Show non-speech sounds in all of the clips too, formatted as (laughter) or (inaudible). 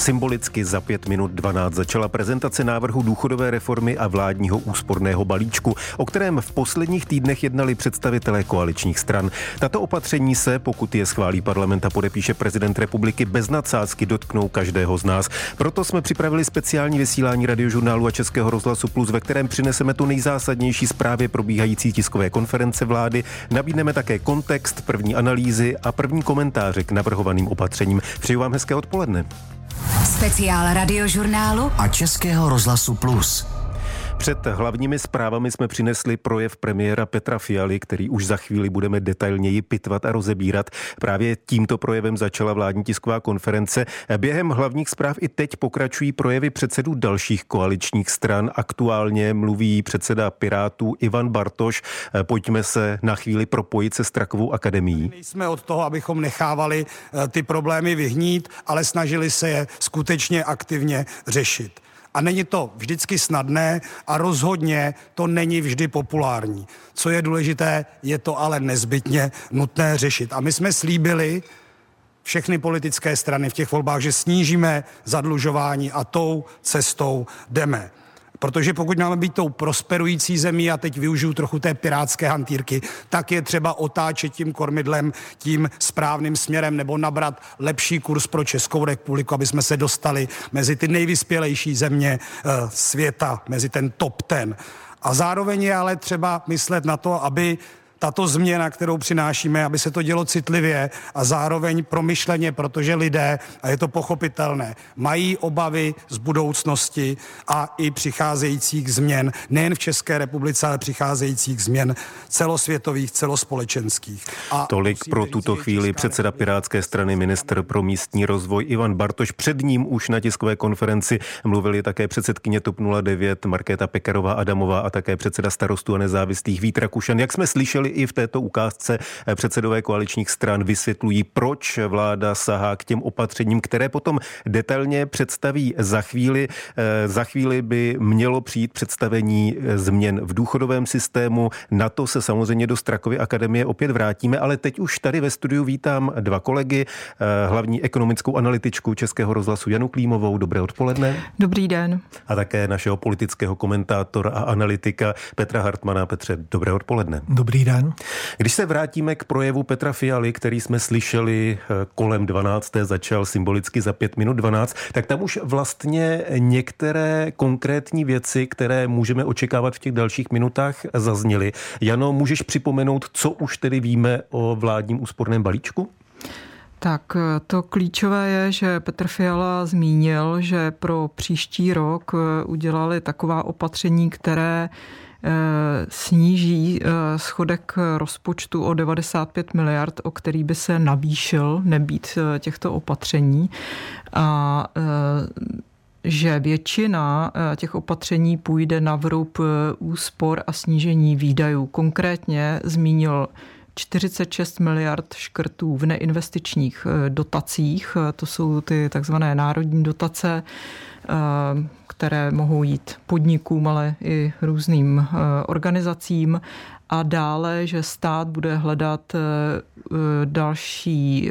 Symbolicky za pět minut 12 začala prezentace návrhu důchodové reformy a vládního úsporného balíčku, o kterém v posledních týdnech jednali představitelé koaličních stran. Tato opatření se, pokud je schválí parlament a podepíše prezident republiky, bez nadsázky dotknou každého z nás. Proto jsme připravili speciální vysílání radiožurnálu a Českého rozhlasu Plus, ve kterém přineseme tu nejzásadnější zprávě probíhající tiskové konference vlády. Nabídneme také kontext, první analýzy a první komentáře k navrhovaným opatřením. Přeju vám hezké odpoledne. Speciál radiožurnálu a Českého rozhlasu Plus. Před hlavními zprávami jsme přinesli projev premiéra Petra Fialy, který už za chvíli budeme detailněji pitvat a rozebírat. Právě tímto projevem začala vládní tisková konference. Během hlavních zpráv i teď pokračují projevy předsedů dalších koaličních stran. Aktuálně mluví předseda Pirátů Ivan Bartoš. Pojďme se na chvíli propojit se Strakovou akademií. Nejsme od toho, abychom nechávali eh, ty problémy vyhnít, ale snažili se je skutečně aktivně řešit. A není to vždycky snadné a rozhodně to není vždy populární. Co je důležité, je to ale nezbytně nutné řešit. A my jsme slíbili, všechny politické strany v těch volbách, že snížíme zadlužování a tou cestou jdeme. Protože pokud máme být tou prosperující zemí, a teď využiju trochu té pirátské hantýrky, tak je třeba otáčet tím kormidlem tím správným směrem nebo nabrat lepší kurz pro Českou republiku, aby jsme se dostali mezi ty nejvyspělejší země uh, světa, mezi ten top ten. A zároveň je ale třeba myslet na to, aby tato změna, kterou přinášíme, aby se to dělo citlivě a zároveň promyšleně, protože lidé, a je to pochopitelné, mají obavy z budoucnosti a i přicházejících změn, nejen v České republice, ale přicházejících změn celosvětových, celospolečenských. A Tolik pro tuto chvíli předseda Pirátské strany, minister pro místní rozvoj Ivan Bartoš. Před ním už na tiskové konferenci mluvili také předsedkyně TOP 09 Markéta Pekarová Adamová a také předseda starostů a nezávislých Vít Rakušan. Jak jsme slyšeli, i v této ukázce předsedové koaličních stran vysvětlují, proč vláda sahá k těm opatřením, které potom detailně představí za chvíli. Eh, za chvíli by mělo přijít představení změn v důchodovém systému. Na to se samozřejmě do Strakovy akademie opět vrátíme, ale teď už tady ve studiu vítám dva kolegy, eh, hlavní ekonomickou analytičku Českého rozhlasu Janu Klímovou. Dobré odpoledne. Dobrý den. A také našeho politického komentátora a analytika Petra Hartmana. Petře, dobré odpoledne. Dobrý den. Když se vrátíme k projevu Petra Fialy, který jsme slyšeli eh, kolem 12. začal symbolicky za 5 minut 12, tak tam už vlastně některé konkrétní věci, které můžeme očekávat v těch dalších minutách, zazněly. Jano, můžeš připomenout, co už tedy víme o vládním úsporném balíčku? Tak eh, to klíčové je, že Petr Fiala zmínil, že pro příští rok eh, udělali taková opatření, které Eh, sníží schodek rozpočtu o 95 miliard, o který by se navýšil nebýt těchto opatření. A že většina těch opatření půjde na vrub úspor a snížení výdajů. Konkrétně zmínil 46 miliard škrtů v neinvestičních dotacích, to jsou ty takzvané národní dotace, které mohou jít podnikům, ale i různým eh, organizacím a dále, že stát bude hledat eh, eh, další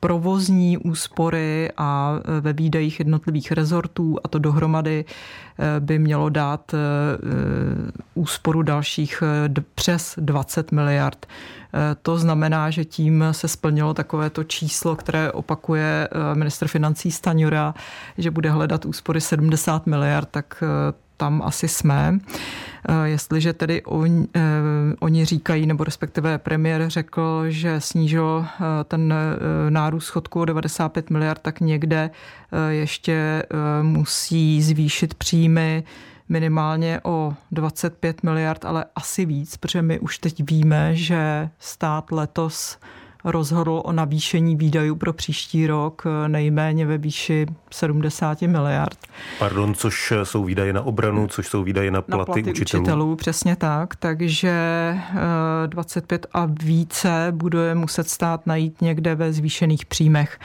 provozní úspory a ve výdajích jednotlivých rezortů a to dohromady by mělo dát úsporu dalších přes 20 miliard. To znamená, že tím se splnilo takovéto číslo, které opakuje minister financí Staňura, že bude hledat úspory 70 miliard, tak tam asi jsme. Eh, jestliže tedy on, eh, oni říkají, nebo respektive premiér řekl, že snížil eh, ten nárůst schodku o 95 miliard, tak někde ještě musí zvýšit příjmy minimálně o 25 miliard, ale asi víc, protože my už teď víme, že stát letos rozhodl o navýšení výdajů pro příští rok nejméně ve výši 70 miliard. Pardon, což jsou výdaje na obranu, což jsou výdaje na platy, na platy učitelů. učitelů. Přesně tak, takže 25 eh, a více bude muset stát najít někde ve zvýšených příjmech.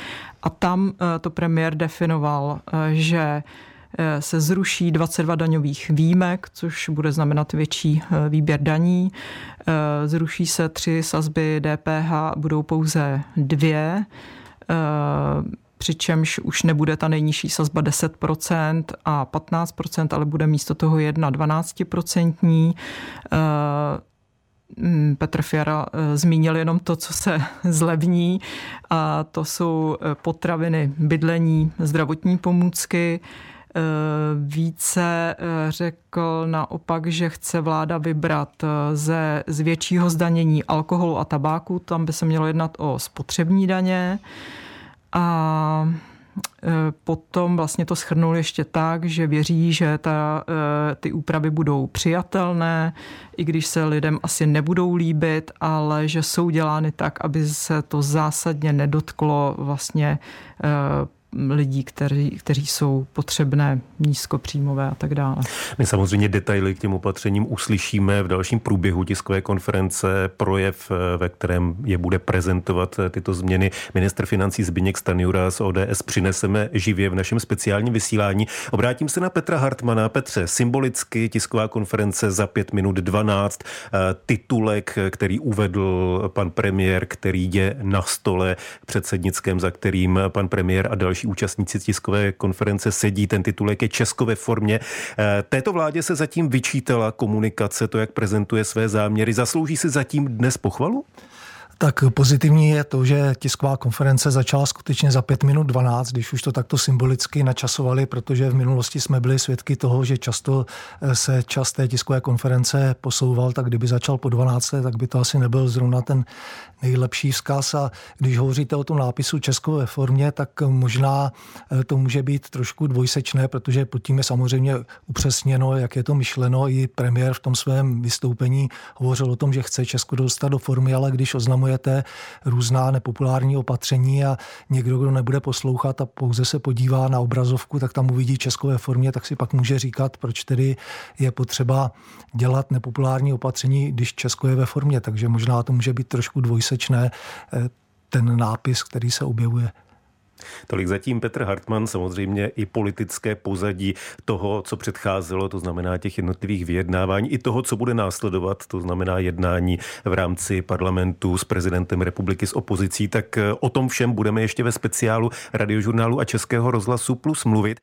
A tam eh, to premiér definoval, eh, že Eh, se zruší 22 daňových výjimek, což bude znamenat větší eh, výběr daní. Eh, zruší se tři sazby DPH, budou pouze dvě přičemž už nebude ta nejnižší sazba 10% a 15%, ale bude místo toho jedna 12%. Mm, Petr Fiara eh, zmínil jenom to, co se (laughs) zlevní, a to jsou eh, potraviny, bydlení, zdravotní pomůcky. Eh, více řekl naopak, že chce vláda vybrat ze, z většího zdanění alkoholu a tabáku, tam by se mělo jednat o spotřební daně. A Eh, potom vlastně to schrnul ještě tak, že věří, že ta, eh, ty úpravy budou přijatelné, i když se lidem asi nebudou líbit, ale že jsou dělány tak, aby se to zásadně nedotklo vlastně eh, lidí, kteří, kteří jsou potřebné, nízkopříjmové a tak dále. My samozřejmě detaily k těm opatřením uslyšíme v dalším průběhu tiskové konference, projev, ve kterém je bude prezentovat tyto změny. Minister financí Zbigněk Stanjura z ODS přineseme živě v našem speciálním vysílání. Obrátím se na Petra Hartmana. Petře, symbolicky tisková konference za 5 minut 12, titulek, který uvedl pan premiér, který je na stole předsednickém, za kterým pan premiér a další účastníci tiskové konference sedí. Ten titulek je Česko ve formě. Eh, této vládě se zatím vyčítala komunikace, to, jak prezentuje své záměry. Zaslouží si zatím dnes pochvalu? Tak pozitivní je to, že tisková konference začala skutečně za 5 minut 12, když už to takto symbolicky načasovali, protože v minulosti jsme byli svědky toho, že často eh, se čas té tiskové konference posouval, tak kdyby začal po 12, tak by to asi nebyl zrovna ten nejlepší vzkaz. A když hovoříte o tom nápisu Česko ve formě, tak možná eh, to může být trošku dvojsečné, protože pod tím je samozřejmě upřesněno, jak je to myšleno. I premiér v tom svém vystoupení hovořil o tom, že chce Česko dostat do formy, ale když oznamujete různá nepopulární opatření a někdo, kdo nebude poslouchat a pouze se podívá na obrazovku, tak tam uvidí Česko ve formě, tak si pak může říkat, proč tedy je potřeba dělat nepopulární opatření, když Česko je ve formě. Takže možná to může být trošku dvojsečné dvojsečné eh, ten nápis, který se objevuje. Tolik zatím Petr Hartmann, samozřejmě i politické pozadí toho, co předcházelo, to znamená těch jednotlivých vyjednávání, i toho, co bude následovat, to znamená jednání v rámci parlamentu s prezidentem republiky, s opozicí, tak eh, o tom všem budeme ještě ve speciálu radiožurnálu a Českého rozhlasu Plus mluvit.